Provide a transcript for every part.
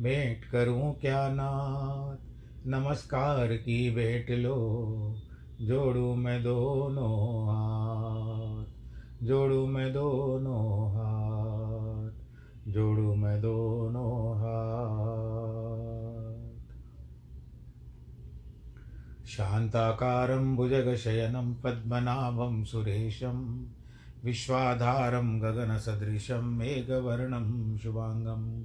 भेंट करूँ क्या नाथ? नमस्कार की भेंट लो, जोड़ू मैं दोनों हाथ। जोड़ू मैं दोनों हाथ, जोड़ू मैं दोनों हाथ। शान्ताकारं भुजगशयनं पद्मनाभं सुरेशं, विश्वाधारं गगनसदृशं मेघवर्णं शुभाङ्गम्।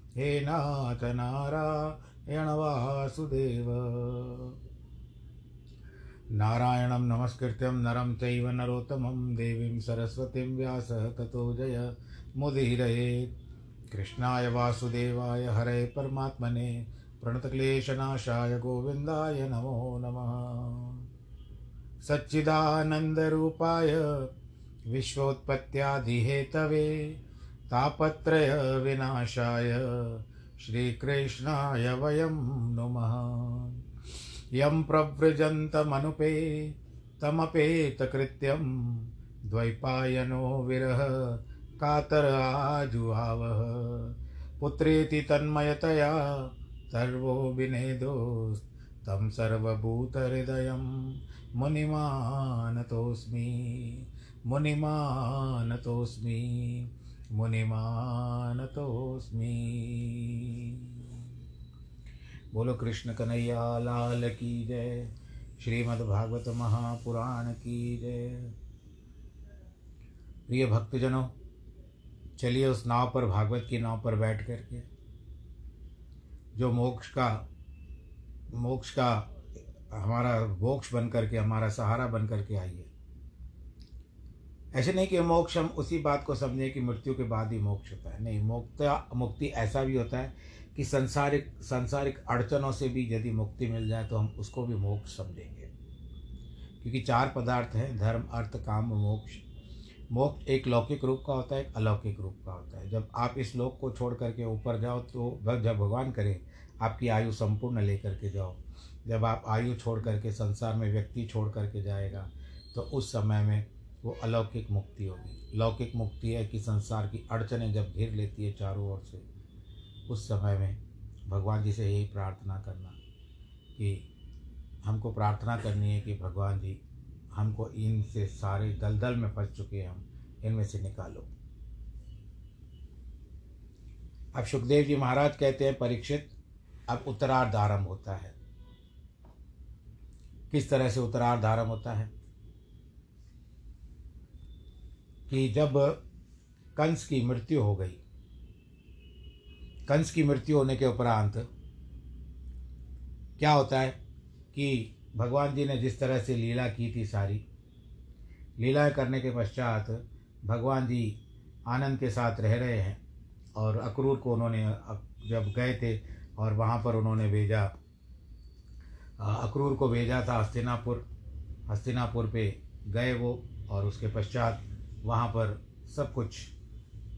हे नाथ नारायण वासुदेव। नारायणं नमस्कृत्यं नरं चैव नरोत्तमं देवीं सरस्वतीं व्यासः ततो जय। मुदीरयेत् कृष्णाय वासुदेवाय हरे परमात्मने। प्रणतक्लेशनाशाय गोविन्दाय नमो नमः। सच्चिदानन्दरूपाय विश्वोत्पत्त्यादिहेतवे तापत्रयविनाशाय श्रीकृष्णाय वयं नुमः। यं प्रव्रजन्तमनुपे तमपेतकृत्यं द्वैपायनो विरह कातर आजुहावः। पुत्रेति तन्मयतया सर्वो विनेदोस्तं सर्वभूतहृदयं। मुनिमानतोऽस्मि। मुनिमानतोऽस्मि। मुनिमानतोऽस्मि। बोलो कृष्ण कन्हैया, लाल की जय। श्रीमद्भागवत महापुराण की जय। प्रिय भक्तजनों, चलिए उस नाव पर, भागवत की नाव पर बैठ करके, जो मोक्ष का मोक्ष का हमारा, मोक्ष बन करके, हमारा सहारा बन करके आइए। ऐसे नहीं कि मोक्ष, हम उसी बात को समझें कि मृत्यु के बाद ही मोक्ष होता है। नहीं, मुक्त, मुक्ति ऐसा भी होता है कि संसारिक संसारिक अड़चनों से भी यदि मुक्ति मिल जाए तो हम उसको भी मोक्ष समझेंगे। क्योंकि चार पदार्थ हैं, धर्म, अर्थ, काम मोक्ष। मोक्ष एक लौकिक रूप का होता है, एक अलौकिक रूप का होता है। जब आप इस लोक को छोड़ करके ऊपर जाओ तो जब भगवान करें, आपकी आयु संपूर्ण लेकर के जाओ। जब आप आयु छोड़ करके, संसार में व्यक्ति छोड़ करके जाएगा तो उस समय में वो अलौकिक मुक्ति होगी। लौकिक मुक्ति है कि संसार की अड़चने जब घेर लेती है चारों ओर से, उस समय में भगवान जी से यही प्रार्थना करना कि हमको प्रार्थना करनी है कि भगवान जी, हमको इनसे सारे दलदल में फंस चुके हैं हम, इनमें से निकालो। अब सुखदेव जी महाराज कहते हैं, परीक्षित, अब उत्तरार्ध आरंभ होता है। किस तरह से उत्तरार्ध आरंभ होता है? कि जब कंस की मृत्यु हो गई, कंस की मृत्यु होने के उपरांत क्या होता है कि भगवान जी ने जिस तरह से लीला की थी सारी, लीलाएँ करने के पश्चात भगवान जी आनंद के साथ रह रहे हैं और अक्रूर को उन्होंने जब गए थे और वहाँ पर उन्होंने भेजा अक्रूर को भेजा था हस्तिनापुर हस्तिनापुर पे गए वो और उसके पश्चात वहाँ पर सब कुछ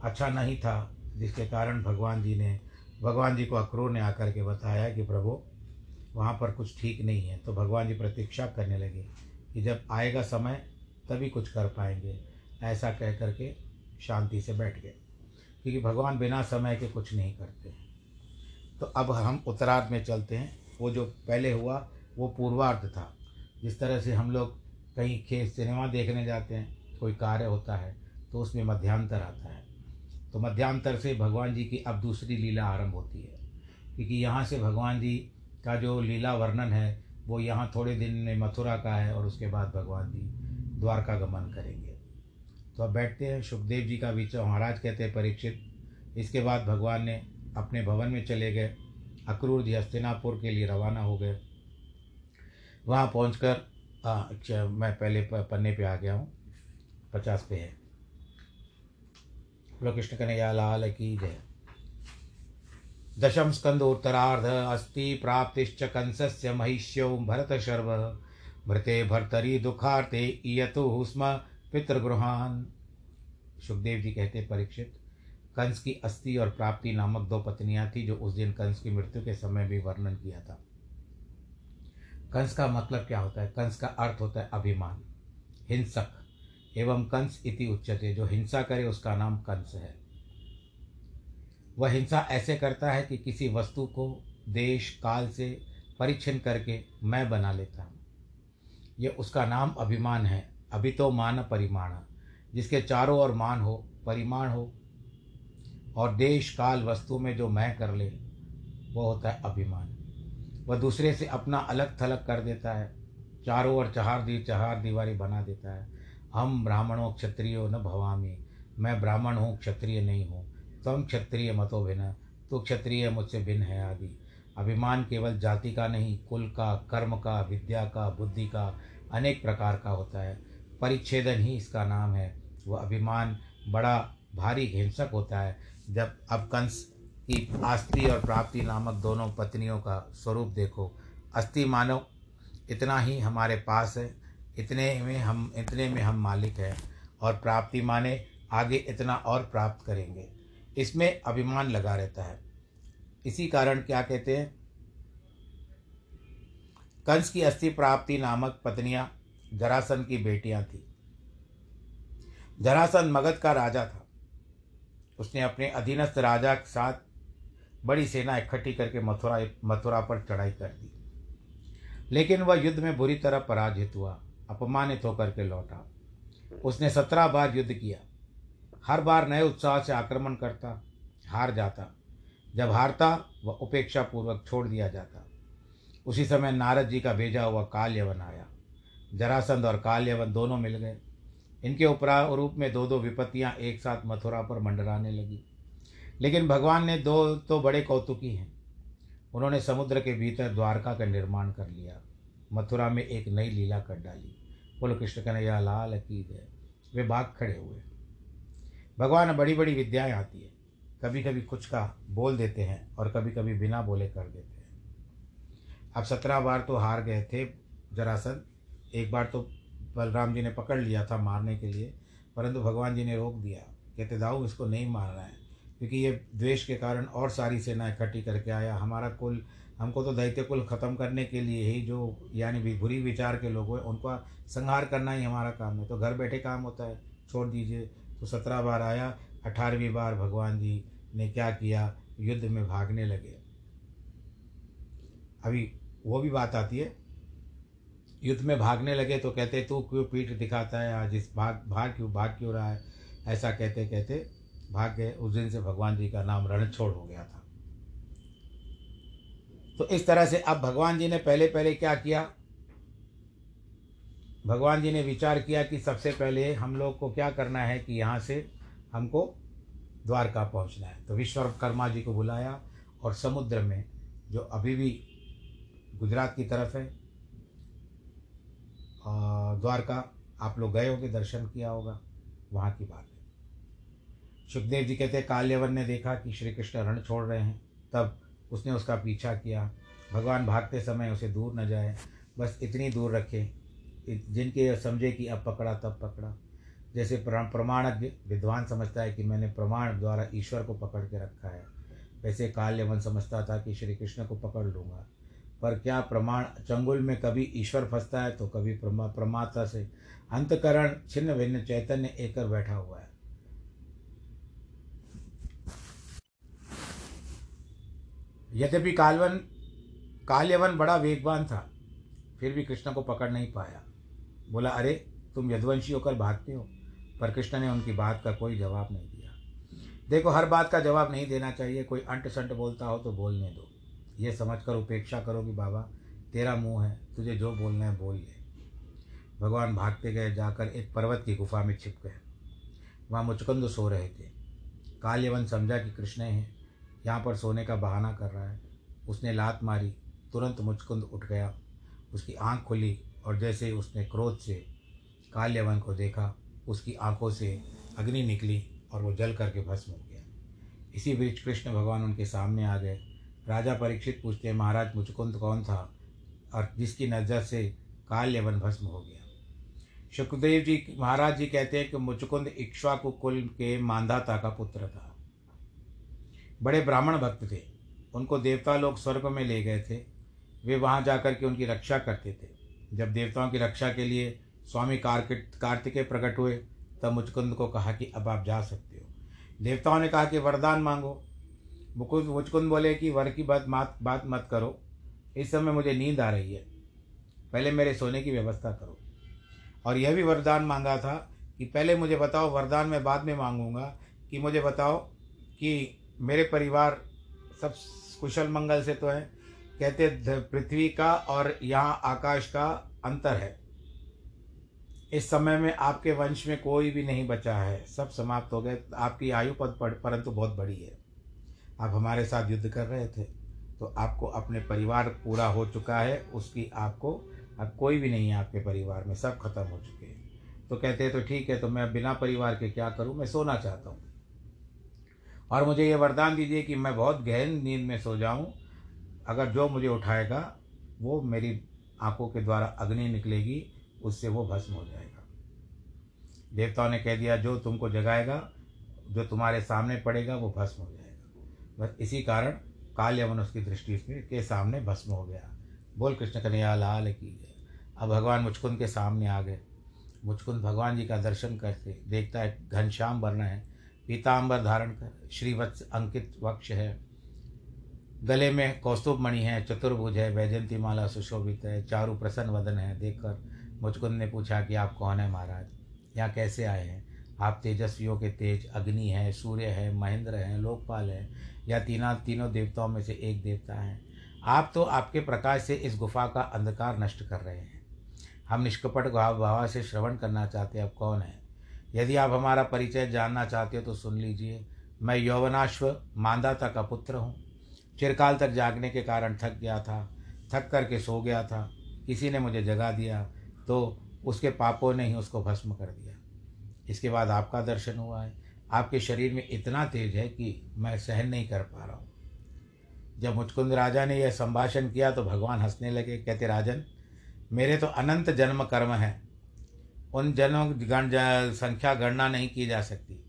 अच्छा नहीं था, जिसके कारण भगवान जी ने, भगवान जी को अक्रूर ने आकर के बताया कि प्रभु, वहाँ पर कुछ ठीक नहीं है। तो भगवान जी प्रतीक्षा करने लगे कि जब आएगा समय, तभी कुछ कर पाएँगे। ऐसा कह करके शांति से बैठ गए, क्योंकि भगवान बिना समय के कुछ नहीं करते तो अब हम उत्तरार्ध में चलते हैं। वो जो पहले हुआ, वो पूर्वार्ध था। जिस तरह से हम लोग कहीं खेत सिनेमा देखने जाते हैं कोई कार्य होता है तो उसमें मध्यांतर आता है। तो मध्यांतर से भगवान जी की अब दूसरी लीला आरंभ होती है। क्योंकि यहाँ से भगवान जी का जो लीला वर्णन है, वो यहाँ थोड़े दिन में मथुरा का है और उसके बाद भगवान जी द्वारका गमन करेंगे। तो अब बैठते हैं, सुखदेव जी का विचार महाराज कहते हैं परीक्षित। इसके बाद भगवान ने अपने भवन में चले गए। अक्रूर जी हस्तिनापुर के लिए रवाना हो गए। वहाँ पहुँच कर मैं पहले पन्ने पे आ गया हूँ। पचास पे है। बोलो, कृष्ण कन्हैया, लाल की जय। दशम स्कंद उत्तरार्ध अस्ति प्राप्तिश्च कंसस्य महिष्यौ भरत शर्व। भृते भर्तरी दुखार्ते इयतु स्म पितृगृहान। सुखदेव जी कहते परीक्षित, कंस की अस्थि और प्राप्ति नामक दो पत्नियाँ थी, जो उस दिन कंस की मृत्यु के समय भी वर्णन किया था। कंस का मतलब क्या होता है? कंस का अर्थ होता है अभिमान, हिंसक। एवं कंस इति उच्चते जो हिंसा करे उसका नाम कंस है। वह हिंसा ऐसे करता है कि किसी वस्तु को देश, काल से परिच्छिन्न करके मैं बना लेता हूँ। ये उसका नाम अभिमान है अभी तो मान परिमाण। जिसके चारों ओर मान हो, परिमाण हो, और देश, काल, वस्तु में जो मैं कर ले, वो होता है अभिमान। वह दूसरे से अपना अलग थलग कर देता है, चारों ओर चहार दी, चहार दीवारी बना देता है। हम ब्राह्मणों क्षत्रियो न भवामी। मैं ब्राह्मण हूँ, क्षत्रिय नहीं हूँ। तुम क्षत्रिय मतो भिन्न तो क्षत्रिय मुझसे भिन्न है आदि। अभिमान केवल जाति का नहीं, कुल का, कर्म का, विद्या का, बुद्धि का, अनेक प्रकार का होता है। परिच्छेदन ही इसका नाम है। वह अभिमान बड़ा भारी हिंसक होता है। जब अब कंस की आस्ति और प्राप्ति नामक दोनों पत्नियों का स्वरूप देखो, अस्थि मानो, इतना ही हमारे पास है। इतने में हम, इतने में हम मालिक हैं और प्राप्ति माने आगे इतना और प्राप्त करेंगे। इसमें अभिमान लगा रहता है। इसी कारण क्या कहते हैं? कंस की अस्थि प्राप्ति नामक पत्नियाँ जरासन की बेटियाँ थी। जरासन मगध का राजा था। उसने अपने अधीनस्थ राजा के साथ बड़ी सेना इकट्ठी करके मथुरा मथुरा पर चढ़ाई कर दी। लेकिन वह युद्ध में बुरी तरह पराजित हुआ। अपमानित होकर के लौटा। उसने सत्रह बार युद्ध किया। हर बार नए उत्साह से आक्रमण करता, हार जाता। जब हारता, वह उपेक्षा पूर्वक छोड़ दिया जाता। उसी समय नारद जी का भेजा हुआ काल्यवन आया। जरासंध और काल्यवन दोनों मिल गए। इनके उपरा रूप में दो दो विपत्तियाँ एक साथ मथुरा पर मंडराने लगी। लेकिन भगवान ने दो तो बड़े कौतुकी हैं। उन्होंने समुद्र के भीतर द्वारका का निर्माण कर लिया। मथुरा में एक नई लीला कर डाली। बोलो, कृष्ण कन्हैया लाल की जय वे बाघ खड़े हुए भगवान बड़ी बड़ी विद्याएँ आती है। कभी कभी कुछ का बोल देते हैं और कभी कभी बिना बोले कर देते हैं। अब सत्रह बार तो हार गए थे। जरासन एक बार तो बलराम जी ने पकड़ लिया था मारने के लिए, परंतु भगवान जी ने रोक दिया। कहते, दाऊ, इसको नहीं मारना है, क्योंकि ये द्वेष के कारण और सारी सेना इकट्ठी करके आया। हमारा कुल हमको तो दैत्य कुल खत्म करने के लिए ही जो, यानी भी बुरी विचार के लोग हैं उनका संहार करना ही हमारा काम है। तो घर बैठे काम होता है, छोड़ दीजिए। तो सत्रह बार आया, अठारहवीं बार भगवान जी ने क्या किया, युद्ध में भागने लगे। अभी वो भी बात आती है, युद्ध में भागने लगे तो कहते, तू क्यों पीठ दिखाता है आज इस भाग भाग क्यों भाग क्यों रहा है? ऐसा कहते कहते, भाग गए। उस दिन से भगवान जी का नाम रणछोड़ हो गया था। तो इस तरह से अब भगवान जी ने पहले पहले क्या किया? भगवान जी ने विचार किया कि सबसे पहले हम लोग को क्या करना है कि यहाँ से हमको द्वारका पहुँचना है। तो विश्वकर्मा जी को बुलाया और समुद्र में, जो अभी भी गुजरात की तरफ़ है द्वारका, आप लोग गए होंगे, दर्शन किया होगा, वहाँ की बात है। सुखदेव जी कहते हैं, काल्यवन ने देखा कि श्री कृष्ण रण छोड़ रहे हैं, तब उसने उसका पीछा किया। भगवान भागते समय उसे दूर न जाए, बस इतनी दूर रखे। जिनके समझे कि अब पकड़ा, तब पकड़ा। जैसे प्रमाणज्ञ विद्वान समझता है कि मैंने प्रमाण द्वारा ईश्वर को पकड़ के रखा है। वैसे काल्यवन समझता था कि श्री कृष्ण को पकड़ लूँगा। पर क्या प्रमाण चंगुल में कभी ईश्वर फंसता है तो कभी प्रमा प्रमाता से। अंतकरण छिन्न भिन्न चैतन्य एकर बैठा हुआ है। यद्यपि कालवन काल्यवन बड़ा वेगवान था, फिर भी कृष्ण को पकड़ नहीं पाया। बोला, अरे, तुम यदवंशी होकर भागते हो, पर कृष्ण ने उनकी बात का कोई जवाब नहीं दिया। देखो, हर बात का जवाब नहीं देना चाहिए, कोई अंट संट बोलता हो तो बोलने दो। ये समझ कर उपेक्षा करो कि, बाबा, तेरा मुँह है, तुझे जो बोलना है बोल ले। भगवान भागते गए, जाकर एक पर्वत की गुफा में छिप गए। वहाँ मुचकुंद सो रहे थे। काल्यवन समझा कि कृष्ण है यहाँ पर सोने का बहाना कर रहा है। उसने लात मारी, तुरंत मुचकुंद उठ गया। उसकी आँख खुली और जैसे उसने क्रोध से काल्यवन को देखा, उसकी आँखों से अग्नि निकली और वो जल करके भस्म हो गया। इसी बीच कृष्ण भगवान उनके सामने आ गए। राजा परीक्षित पूछते हैं, महाराज, मुचकुंद कौन था? और जिसकी नज़र से काल्यवन भस्म हो गया। सुखदेव जी, महाराज जी कहते हैं कि मुचकुंद इक्ष्वाकु कुल के मांधाता का पुत्र था। बड़े ब्राह्मण भक्त थे। उनको देवता लोग स्वर्ग में ले गए थे। वे वहाँ जाकर के उनकी रक्षा करते थे। जब देवताओं की रक्षा के लिए स्वामी कार्तिक कार्तिकेय प्रकट हुए, तब मुचकुंद को कहा कि अब आप जा सकते हो। देवताओं ने कहा कि वरदान मांगो। मुकुंद, मुचकुंद बोले कि वर की बात मात, बात मत करो। इस समय मुझे नींद आ रही है। पहले मेरे सोने की व्यवस्था करो। और यह भी वरदान मांगा था कि पहले मुझे बताओ, वरदान मैं बाद में मांगूँगा कि मुझे बताओ कि मेरे परिवार सब कुशल मंगल से तो है। कहते पृथ्वी का और यहाँ आकाश का अंतर है। इस समय में आपके वंश में कोई भी नहीं बचा है। सब समाप्त हो गए। आपकी आयु पद परंतु बहुत बड़ी है। आप हमारे साथ युद्ध कर रहे थे। तो आपको अपने परिवार पूरा हो चुका है। उसकी आपको, अब कोई भी नहीं है आपके परिवार में। सब खत्म हो चुके हैं। तो कहते हैं तो ठीक है तो मैं बिना परिवार के क्या करूँ? मैं सोना चाहता हूँ। और मुझे ये वरदान दीजिए कि मैं बहुत गहन नींद में सो जाऊँ। अगर जो मुझे उठाएगा, वो मेरी आँखों के द्वारा अग्नि निकलेगी, उससे वो भस्म हो जाएगा। देवताओं ने कह दिया, जो तुमको जगाएगा, जो तुम्हारे सामने पड़ेगा, वो भस्म हो जाएगा। बस इसी कारण काल यवन उसकी दृष्टि के सामने भस्म हो गया। बोल कृष्ण कन्हैया, लाल की अब भगवान मुचकुंद के सामने आ गए। मुचकुंद भगवान जी का दर्शन करते, देखता है घनश्याम वर्ण है। पीताम्बर धारण कर, श्रीवत्स अंकित वक्ष है। गले में कौस्तुभ मणि है, चतुर्भुज है वैजंती माला सुशोभित है, चारु प्रसन्न वदन है। देखकर मुचकुंद ने पूछा कि आप कौन है महाराज? यहाँ कैसे आए हैं? आप तेजस्वियों के तेज अग्नि है, सूर्य है, महेंद्र हैं, लोकपाल है, या तीना, तीनों देवताओं में से एक देवता हैं? आप तो आपके प्रकाश से इस गुफा का अंधकार नष्ट कर रहे हैं। हम निष्कपट भाव भावा से श्रवण करना चाहते हैं, अब कौन है? यदि आप हमारा परिचय जानना चाहते हो तो सुन लीजिए। मैं यौवनाश्व मांदाता का पुत्र हूँ। चिरकाल तक जागने के कारण थक गया था। थक करके सो गया था। किसी ने मुझे जगा दिया तो उसके पापों ने ही उसको भस्म कर दिया। इसके बाद आपका दर्शन हुआ है। आपके शरीर में इतना तेज है कि मैं सहन नहीं कर पा रहा हूँ। जब मुचकुंद राजा ने यह संभाषण किया तो भगवान हंसने लगे, कहते, राजन, मेरे तो अनंत जन्म कर्म है। उन जन्म गण संख्या गणना नहीं की जा सकती।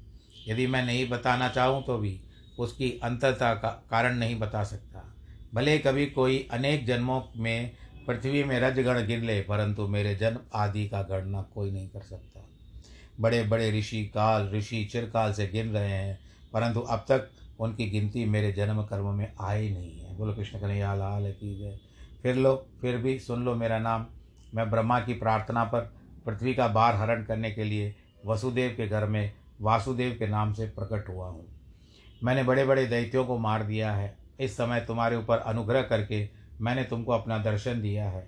यदि मैं नहीं बताना चाहूँ तो भी उसकी अंतरता का, कारण नहीं बता सकता। भले कभी कोई अनेक जन्मों में पृथ्वी में रजगण गिर ले, परंतु मेरे जन्म आदि का गणना कोई नहीं कर सकता। बड़े बड़े ऋषि काल, ऋषि चिरकाल से गिन रहे हैं, परंतु अब तक उनकी गिनती मेरे जन्म कर्म में आए नहीं है। बोलो कृष्ण कहें कन्हैया, लाल की जय। फिर लो, फिर भी सुन लो मेरा नाम। मैं ब्रह्मा की प्रार्थना पर पृथ्वी का बार हरण करने के लिए वसुदेव के घर में वासुदेव के नाम से प्रकट हुआ हूँ। मैंने बड़े बड़े दैत्यों को मार दिया है। इस समय तुम्हारे ऊपर अनुग्रह करके मैंने तुमको अपना दर्शन दिया है।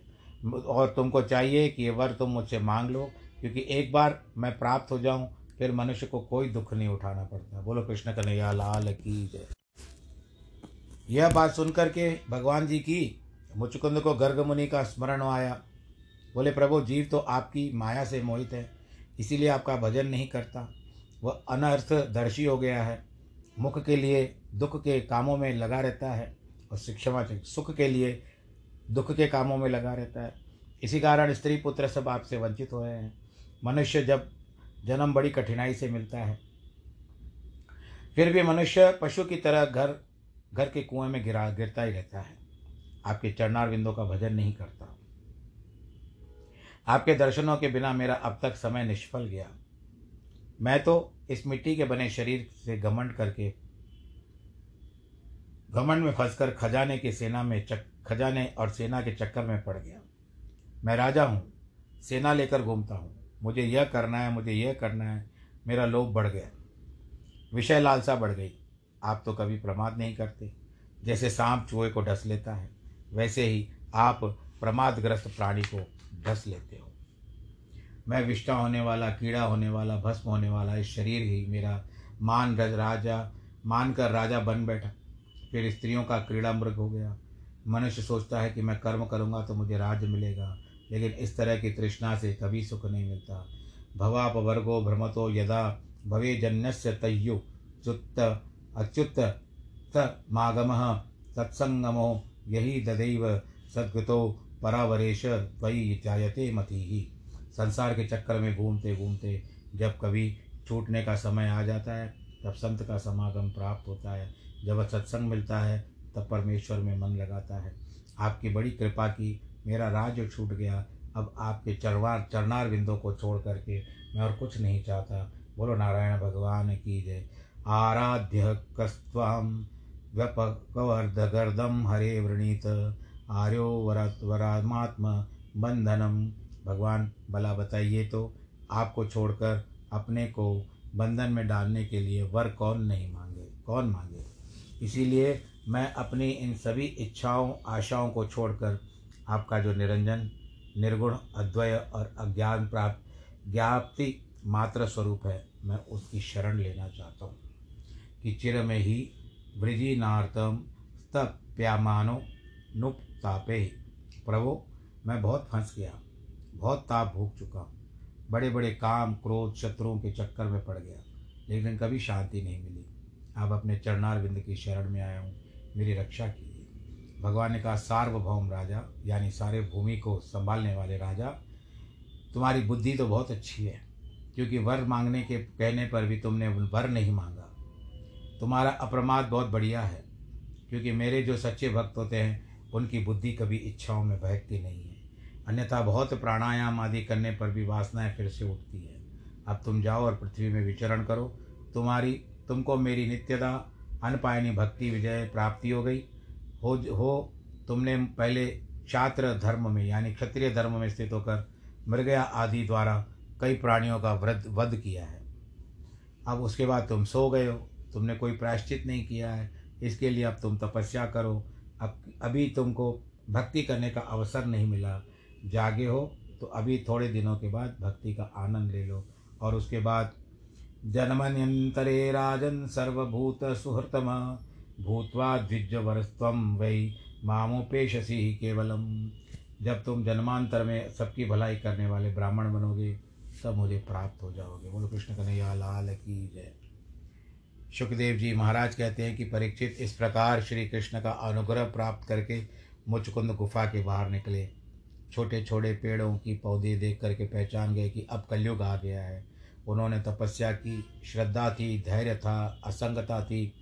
और तुमको चाहिए कि ये वर तुम मुझसे मांग लो, क्योंकि एक बार मैं प्राप्त हो जाऊँ, फिर मनुष्य को कोई दुख नहीं उठाना पड़ता। बोलो कृष्ण कन्हैया, लाल की जय। यह बात सुनकर के भगवान जी की मुचुकुंद को गर्ग मुनि का स्मरण आया। बोले, प्रभु, जीव तो आपकी माया से मोहित है, इसीलिए आपका भजन नहीं करता। वह अनर्थ दर्शी हो गया है, मुख के लिए दुख के कामों में लगा रहता है और शिक्षा सुख के लिए दुख के कामों में लगा रहता है। इसी कारण स्त्री पुत्र सब आपसे वंचित हो रहे हैं। मनुष्य जब जन्म बड़ी कठिनाई से मिलता है, फिर भी मनुष्य पशु की तरह घर घर के कुएँ में गिरा, गिरता ही रहता है। आपके चरणार बिंदों का भजन नहीं करता। आपके दर्शनों के बिना मेरा अब तक समय निष्फल गया। मैं तो इस मिट्टी के बने शरीर से घमंड करके, घमंड में फंसकर खजाने की सेना में चक, खजाने और सेना के चक्कर में पड़ गया। मैं राजा हूँ, सेना लेकर घूमता हूँ। मुझे यह करना है, मुझे यह करना है। मेरा लोभ बढ़ गया। विषय लालसा बढ़ गई। आप तो कभी प्रमाद नहीं करते। जैसे सांप चूहे को ढस लेता है, वैसे ही आप प्रमादग्रस्त प्राणी को ढस लेते हो। मैं विष्टा होने वाला, कीड़ा होने वाला, भस्म होने वाला, इस शरीर ही मेरा मान रज राजा, मानकर राजा बन बैठा। फिर स्त्रियों का क्रीड़ा मृग हो गया। मनुष्य सोचता है कि मैं कर्म करूँगा तो मुझे राज्य मिलेगा, लेकिन इस तरह की तृष्णा से कभी सुख नहीं मिलता। भवाप वर्गो भ्रमतो यदा भवे जन्यस्य तय्यु चुत्त अच्युत मागम, तत्संगमो यही ददैव सद्गतो परावरेश त्वयि जायते मति ही संसार के चक्कर में घूमते घूमते जब कभी छूटने का समय आ जाता है, तब संत का समागम प्राप्त होता है। जब सत्संग मिलता है, तब परमेश्वर में मन लगाता है। आपकी बड़ी कृपा की मेरा राज छूट गया। अब आपके चरवार चरनार बिंदों को छोड़ करके मैं और कुछ नहीं चाहता। बोलो, नारायण भगवान की जय। आराध्य कस्वाम व्यपकवर्धगर्दम हरे वृणीत। आर्यो वरात वरात्म बंधनम। भगवान, भला बताइए तो आपको छोड़कर अपने को बंधन में डालने के लिए वर कौन नहीं मांगे? कौन मांगे? इसीलिए मैं अपनी इन सभी इच्छाओं, आशाओं को छोड़कर आपका जो निरंजन, निर्गुण, अद्वय और अज्ञान प्राप्त, ज्ञाप्ति मात्र स्वरूप है, मैं उसकी शरण लेना चाहता हूँ। कि चिर में ही वृजी नार्तम प्यामानो नुप तापे। ही प्रभु, मैं बहुत फंस गया। बहुत ताप भूख चुका हूँ। बड़े बड़े काम, क्रोध, शत्रुओं के चक्कर में पड़ गया। लेकिन कभी शांति नहीं मिली। अब अपने चरणार बिंद की शरण में आया हूँ। मेरी रक्षा कीजिए। भगवान ने कहा, सार्वभौम राजा, यानी सारे भूमि को संभालने वाले राजा, तुम्हारी बुद्धि तो बहुत अच्छी है, क्योंकि वर मांगने के कहने पर भी तुमने वर नहीं मांगा। तुम्हारा अप्रमाद बहुत बढ़िया है, क्योंकि मेरे जो सच्चे भक्त होते हैं उनकी बुद्धि कभी इच्छाओं में बहकती नहीं है। अन्यथा बहुत प्राणायाम आदि करने पर भी वासनाएँ फिर से उठती है। अब तुम जाओ और पृथ्वी में विचरण करो। तुम्हारी, तुमको मेरी नित्यता, अनपायनी भक्ति विजय प्राप्ति हो गई। हो हो, तुमने पहले छात्र धर्म में, यानी क्षत्रिय धर्म में स्थित होकर मृगया आदि द्वारा कई प्राणियों का वृद्ध वध किया है। अब उसके बाद तुम सो गए हो। तुमने कोई प्रायश्चित नहीं किया है। इसके लिए अब तुम तपस्या करो। अब, अभी तुमको भक्ति करने का अवसर नहीं मिला, जागे हो तो अभी थोड़े दिनों के बाद भक्ति का आनंद ले लो। और उसके बाद जन्मन्यंतरे राजन सर्वभूत सुहृतम, भूतवा द्विजवरस्व वै मामोपेशसी ही केवलम। जब तुम जन्मांतर में सबकी भलाई करने वाले ब्राह्मण बनोगे, तब मुझे प्राप्त हो जाओगे। बोलो कृष्ण कन्हैया, लाल की जय। सुखदेव जी महाराज कहते हैं कि परीक्षित इस प्रकार श्री कृष्ण का अनुग्रह प्राप्त करके मुचकुंद गुफा के बाहर निकले। छोटे छोटे पेड़ों की पौधे देख करके पहचान गए कि अब कलयुग आ गया है। उन्होंने तपस्या की, श्रद्धा थी, धैर्य था, असंगता थी।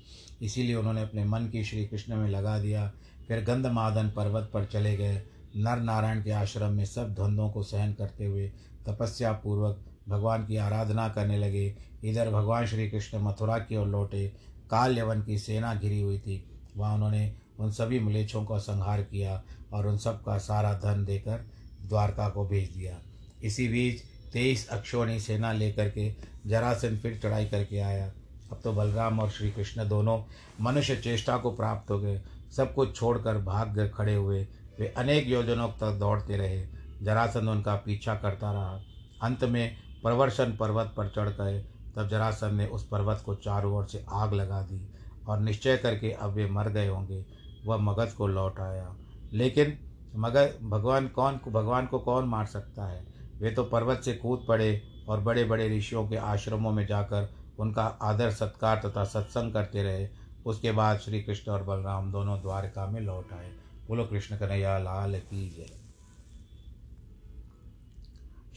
इसीलिए उन्होंने अपने मन की श्री कृष्ण में लगा दिया। फिर गंधमादन पर्वत पर चले गए। नर नारायण के आश्रम में सब द्वंद्वों को सहन करते हुए तपस्या पूर्वक भगवान की आराधना करने लगे। इधर भगवान श्री कृष्ण मथुरा की ओर लौटे। काल यवन की सेना घिरी हुई थी। वहाँ उन्होंने उन सभी मलेच्छों का संहार किया और उन सब का सारा धन देकर द्वारका को भेज दिया। इसी बीच तेईस अक्षोणी सेना लेकर के जरासन फिर चढ़ाई करके आया। अब तो बलराम और श्री कृष्ण दोनों मनुष्य चेष्टा को प्राप्त हो गए। सब कुछ छोड़कर भाग गए खड़े हुए। वे अनेक योजनों तक दौड़ते रहे। जरासंध उनका पीछा करता रहा। अंत में प्रवर्शन पर्वत पर चढ़ गए तब जरासंध ने उस पर्वत को चारों ओर से आग लगा दी और निश्चय करके अब वे मर गए होंगे। वह मगध को लौट आया। लेकिन मगध भगवान कौन, भगवान को कौन मार सकता है? वे तो पर्वत से कूद पड़े और बड़े बड़े ऋषियों के आश्रमों में जाकर उनका आदर, सत्कार तथा सत्संग करते रहे। उसके बाद श्री कृष्ण और बलराम दोनों द्वारका में लौट आए। बोलो, कृष्ण कन्हैया, लाल की जय।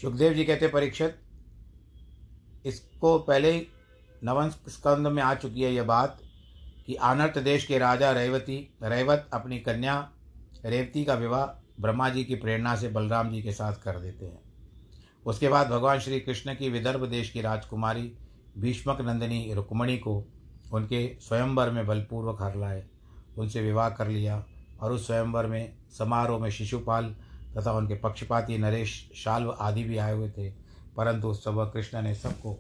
सुखदेव जी कहते परीक्षित इसको पहले नवन स्कंद में आ चुकी है यह बात कि आनर्त देश के राजा रेवती, रेवत अपनी कन्या रेवती का विवाह ब्रह्मा जी की प्रेरणा से बलराम जी के साथ कर देते हैं। उसके बाद भगवान श्री कृष्ण की विदर्भ देश की राजकुमारी भीष्मक नंदिनी रुक्मणी को उनके स्वयंवर में बलपूर्वक हर लाए, उनसे विवाह कर लिया और उस स्वयंवर में समारोह में शिशुपाल तथा उनके पक्षपाती नरेश शाल्व आदि भी आए हुए थे। परंतु उस सब कृष्ण ने सबको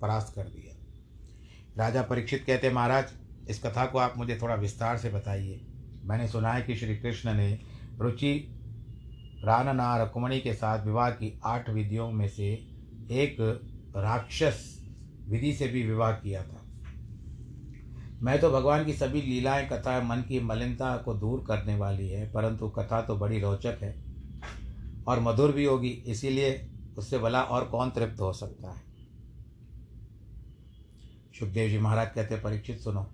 परास्त कर दिया। राजा परीक्षित कहते, महाराज, इस कथा को आप मुझे थोड़ा विस्तार से बताइए। मैंने सुना है कि श्री कृष्ण ने रुचि रानना रुक्मणी के साथ विवाह की आठ विधियों में से एक राक्षस विधि से भी विवाह किया था। मैं तो भगवान की सभी लीलाएँ, कथा, मन की मलिनता को दूर करने वाली है, परंतु कथा तो बड़ी रोचक है और मधुर भी होगी, इसीलिए उससे भला और कौन तृप्त हो सकता है? सुखदेव जी महाराज कहते, परीक्षित सुनो,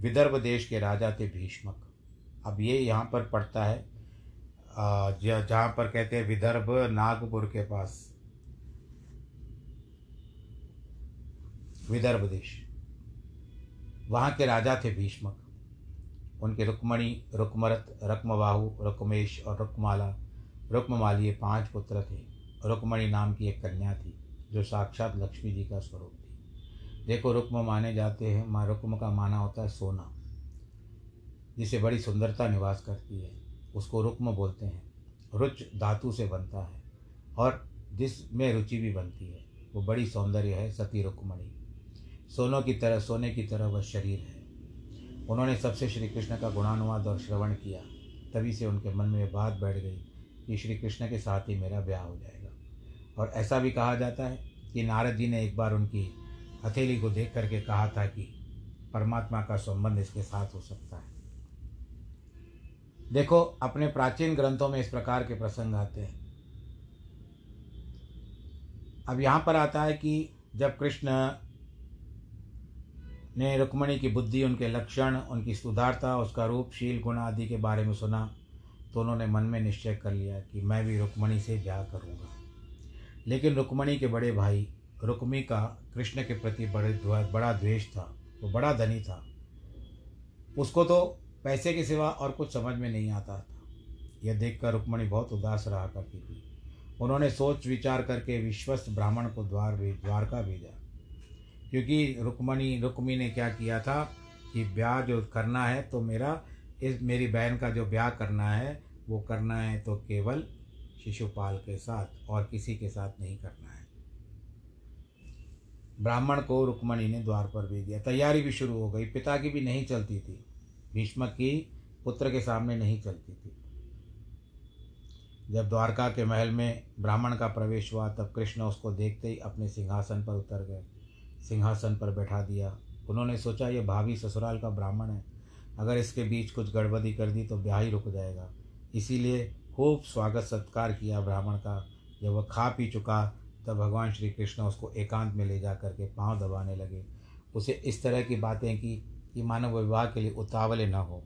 विदर्भ देश के राजा थे भीष्मक। अब ये यहाँ पर पड़ता है जहाँ पर कहते हैं विदर्भ नागपुर के पास। विदर्भ देश। वहाँ के राजा थे भीष्मक। उनके रुक्मणी रुक्मरथ रक्मबाहु, रुक्मेश और रुक्माला, रुक्ममाली पाँच पुत्र थे। रुक्मणी नाम की एक कन्या थी, जो साक्षात लक्ष्मी जी का स्वरूप थी। देखो, रुक्म माने जाते हैं, माँ रुक्म का माना होता है सोना, जिसे बड़ी सुंदरता निवास करती है। उसको रुक्म बोलते हैं। रुच धातु से बनता है, और जिसमें रुचि भी बनती है, वो बड़ी सौंदर्य है, सती रुक्मणी। सोनों की तरह, सोने की तरह वह शरीर है। उन्होंने सबसे श्री कृष्ण का गुणानुवाद और श्रवण किया, तभी से उनके मन में बात बैठ गई कि श्री कृष्ण के साथ ही मेरा ब्याह हो जाएगा। और ऐसा भी कहा जाता है कि नारद जी ने एक बार उनकी हथेली को देख करके कहा था कि परमात्मा का संबंध इसके साथ हो सकता है। देखो, अपने प्राचीन ग्रंथों में इस प्रकार के प्रसंग आते हैं। अब यहाँ पर आता है कि जब कृष्ण ने रुक्मणी की बुद्धि, उनके लक्षण, उनकी सुधारता, उसका रूप, शील, गुण आदि के बारे में सुना तो उन्होंने मन में निश्चय कर लिया कि मैं भी रुक्मणी से ब्याह करूँगा। लेकिन रुक्मणी के बड़े भाई, रुक्मी का कृष्ण के प्रति बड़े बड़ा द्वेष था, वो बड़ा धनी था। उसको तो पैसे के सिवा और कुछ समझ में नहीं आता था। यह देखकर रुक्मणी बहुत उदास रहा करती थी। उन्होंने सोच विचार करके विश्वस्त ब्राह्मण को द्वार द्वारका भेजा। क्योंकि रुक्मणी, रुक्मी ने क्या किया था कि ब्याह जो करना है तो मेरा, इस मेरी बहन का जो ब्याह करना है, वो करना है तो केवल शिशुपाल के साथ और किसी के साथ नहीं करना है। ब्राह्मण को रुक्मणी ने द्वार पर भेज दिया। तैयारी भी शुरू हो गई। पिता की भी नहीं चलती थी। भीष्म की पुत्र के सामने नहीं चलती थी। जब द्वारका के महल में ब्राह्मण का प्रवेश हुआ, तब कृष्ण उसको देखते ही अपने सिंहासन पर उतर गए। सिंहासन पर बैठा दिया। उन्होंने सोचा ये भाभी ससुराल का ब्राह्मण है। अगर इसके बीच कुछ गड़बड़ी कर दी तो ब्याह ही रुक जाएगा। इसीलिए खूब स्वागत सत्कार किया ब्राह्मण का। जब वह खा पी चुका, तब भगवान श्री कृष्ण उसको एकांत में ले जा करके पाँव दबाने लगे। उसे इस तरह की बातें की कि मानव विवाह के लिए उतावले न हो।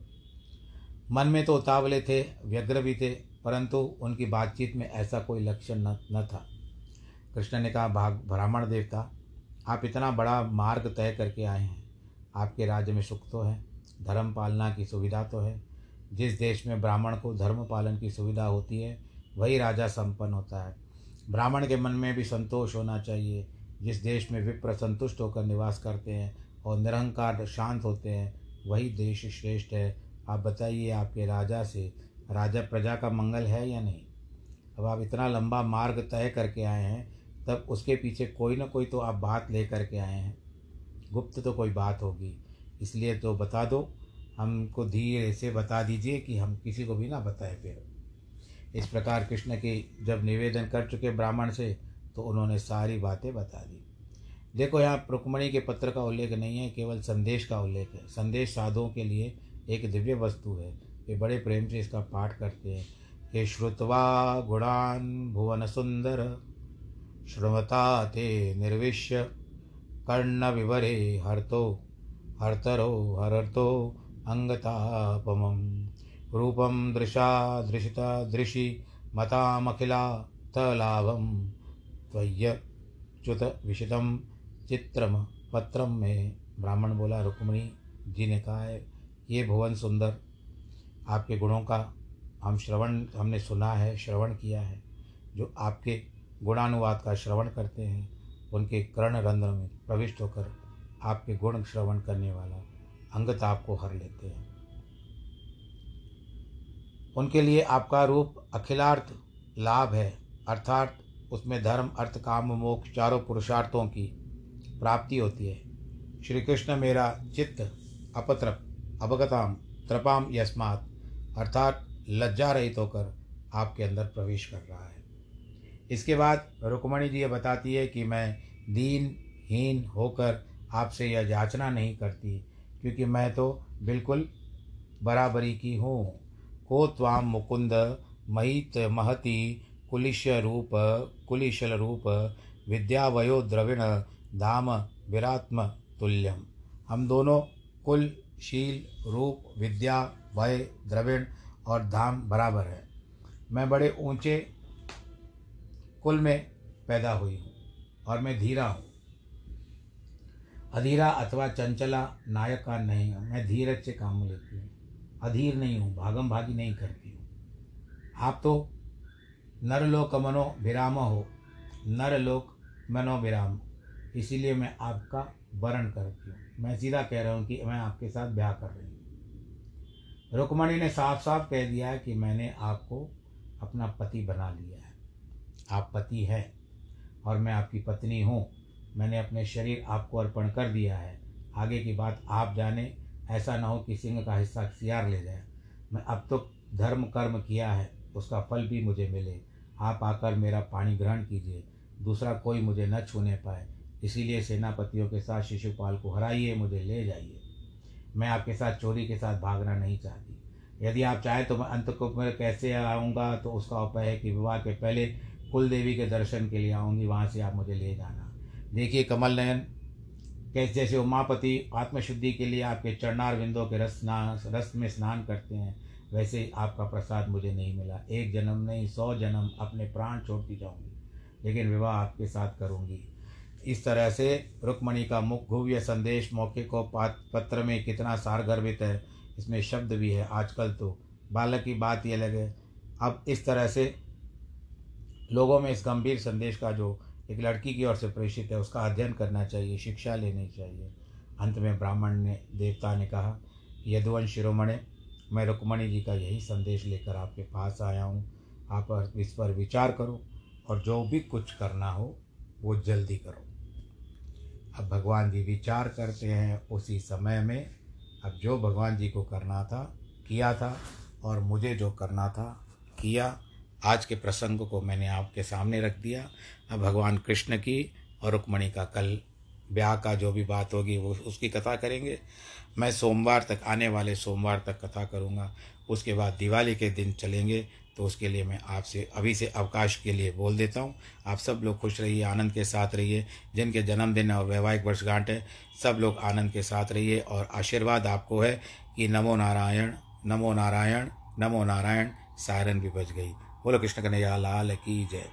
मन में तो उतावले थे, व्यग्र भी थे, परंतु उनकी बातचीत में ऐसा कोई लक्षण न न था। कृष्ण ने कहा, भाग, ब्राह्मण देवता, आप इतना बड़ा मार्ग तय करके आए हैं। आपके राज्य में सुख तो है, धर्म पालना की सुविधा तो है जिस देश में ब्राह्मण को धर्म पालन की सुविधा होती है, वही राजा संपन्न होता है। ब्राह्मण के मन में भी संतोष होना चाहिए। जिस देश में विप्र संतुष्ट होकर निवास करते हैं और निरंकार शांत होते हैं, वही देश श्रेष्ठ है। आप बताइए, आपके राजा से राजा प्रजा का मंगल है या नहीं? अब आप इतना लंबा मार्ग तय करके आए हैं, तब उसके पीछे कोई ना कोई तो आप बात ले करके आए हैं। गुप्त तो कोई बात होगी, इसलिए तो बता दो हमको धीरे से बता दीजिए कि हम किसी को भी ना बताए फिर। इस प्रकार कृष्ण के जब निवेदन कर चुके ब्राह्मण से तो उन्होंने सारी बातें बता दी। देखो, यहाँ रुक्मणी के पत्र का उल्लेख नहीं है, केवल संदेश का उल्लेख है। संदेश साधुओं के लिए एक दिव्य वस्तु है। वे बड़े प्रेम से इसका पाठ करते हैं। कि श्रुतवा गुणान भुवन सुंदर श्रवता ते निर्विश्य कर्ण विवरे हर्तो, हर्तरो हरतो अंगतापम। रूपम दृशा, दृशिता, दृशि, मतामखिला तलाभम त्वय्यच्युत विशितम चित्रम पत्रम में। ब्राह्मण बोला, रुक्मणी जी ने कहा है, ये भुवन सुंदर, आपके गुणों का हम श्रवण, हमने सुना है, श्रवण किया है। जो आपके गुणानुवाद का श्रवण करते हैं, उनके कर्ण रंध्र में प्रविष्ट होकर आपके गुण श्रवण करने वाला अंगताप को हर लेते हैं। उनके लिए आपका रूप अखिलार्थ लाभ है, अर्थात उसमें धर्म, अर्थ, काम, मोक्ष चारों पुरुषार्थों की प्राप्ति होती है। श्री कृष्ण मेरा चित्त अपत्रप, अवगताम, त्रपाम यस्मात, अर्थात लज्जा रहित होकर आपके अंदर प्रवेश कर रहा है। इसके बाद रुक्मणी जी ये बताती है कि मैं दीन हीन होकर आपसे यह याचना नहीं करती क्योंकि मैं तो बिल्कुल बराबरी की हूँ। को त्वाम मुकुंद महित महति कुलिश रूप, कुलिशल रूप, विद्यावयो द्रविण धाम विरात्म तुल्यम। हम दोनों कुल, शील, रूप, विद्या भय द्रविण और धाम बराबर है। मैं बड़े ऊँचे कुल में पैदा हुई हूँ और मैं धीरा हूँ। अधीरा अथवा चंचला नायका नहीं हूँ। मैं धीरज से काम लेती हूँ। अधीर नहीं हूँ, भागम भागी नहीं करती हूँ। आप तो नरलोक मनो विराम हो, नरलोक मनो विराम। इसीलिए मैं आपका वर्ण करती हूँ। मैं सीधा कह रहा हूँ कि मैं आपके साथ ब्याह कर रही हूँ। रुक्मणी ने साफ़ साफ़ कह दिया है कि मैंने आपको अपना पति बना लिया है। आप पति हैं और मैं आपकी पत्नी हूँ। मैंने अपने शरीर आपको अर्पण कर दिया है। आगे की बात आप जाने, ऐसा ना हो कि सिंह का हिस्सा सियार ले जाए। मैं अब तो धर्म कर्म किया है, उसका फल भी मुझे मिले। आप आकर मेरा पानी ग्रहण कीजिए, दूसरा कोई मुझे न छूने पाए। इसीलिए सेनापतियों के साथ शिशुपाल को हराइए, मुझे ले जाइए। मैं आपके साथ चोरी के साथ भागना नहीं चाहती। यदि आप चाहें तो मैं अंत को मैं कैसे आऊँगा तो उसका उपाय है कि विवाह के पहले कुल देवी के दर्शन के लिए आऊँगी, वहाँ से आप मुझे ले जाना। देखिए कमल नयन, कैसे जैसे उमापति आत्मशुद्धि के लिए आपके चरणार बिंदों के रस स्नान रस में स्नान करते हैं, वैसे आपका प्रसाद मुझे नहीं मिला। एक जन्म नहीं, सौ जन्म अपने प्राण छोड़ती जाऊँगी, लेकिन विवाह आपके साथ करूँगी। इस तरह से रुक्मणी का मुख भुव्य संदेश मौके को पत्र में कितना सारगर्भित है, इसमें शब्द भी है आजकल तो। बालक की बात ये लगे। अब इस तरह से लोगों में इस गंभीर संदेश का जो एक लड़की की ओर से प्रेषित है, उसका अध्ययन करना चाहिए, शिक्षा लेनी चाहिए। अंत में ब्राह्मण ने, देवता ने कहा, यदुवंश शिरोमणे, मैं रुक्मणी जी का यही संदेश लेकर आपके पास आया हूँ। आप इस पर विचार करो और जो भी कुछ करना हो, वो जल्दी करो। अब भगवान जी विचार करते हैं, उसी समय में अब जो भगवान जी को करना था, किया था और मुझे जो करना था, किया। आज के प्रसंग को मैंने आपके सामने रख दिया। अब भगवान कृष्ण की और रुक्मणी का कल, ब्याह का जो भी बात होगी, वो उसकी कथा करेंगे। मैं सोमवार तक, आने वाले सोमवार तक कथा करूँगा। उसके बाद दिवाली के दिन चलेंगे तो उसके लिए मैं आपसे, अभी से अवकाश के लिए बोल देता हूँ। आप सब लोग खुश रहिए, आनंद के साथ रहिए। जिनके जन्मदिन और वैवाहिक वर्षगांठ है, सब लोग आनंद के साथ रहिए और आशीर्वाद आपको है कि नमो नारायण नमो नारायण नमो नारायण सायरन भी बज गई। बोलो कृष्ण कन्हैया लाल की जय।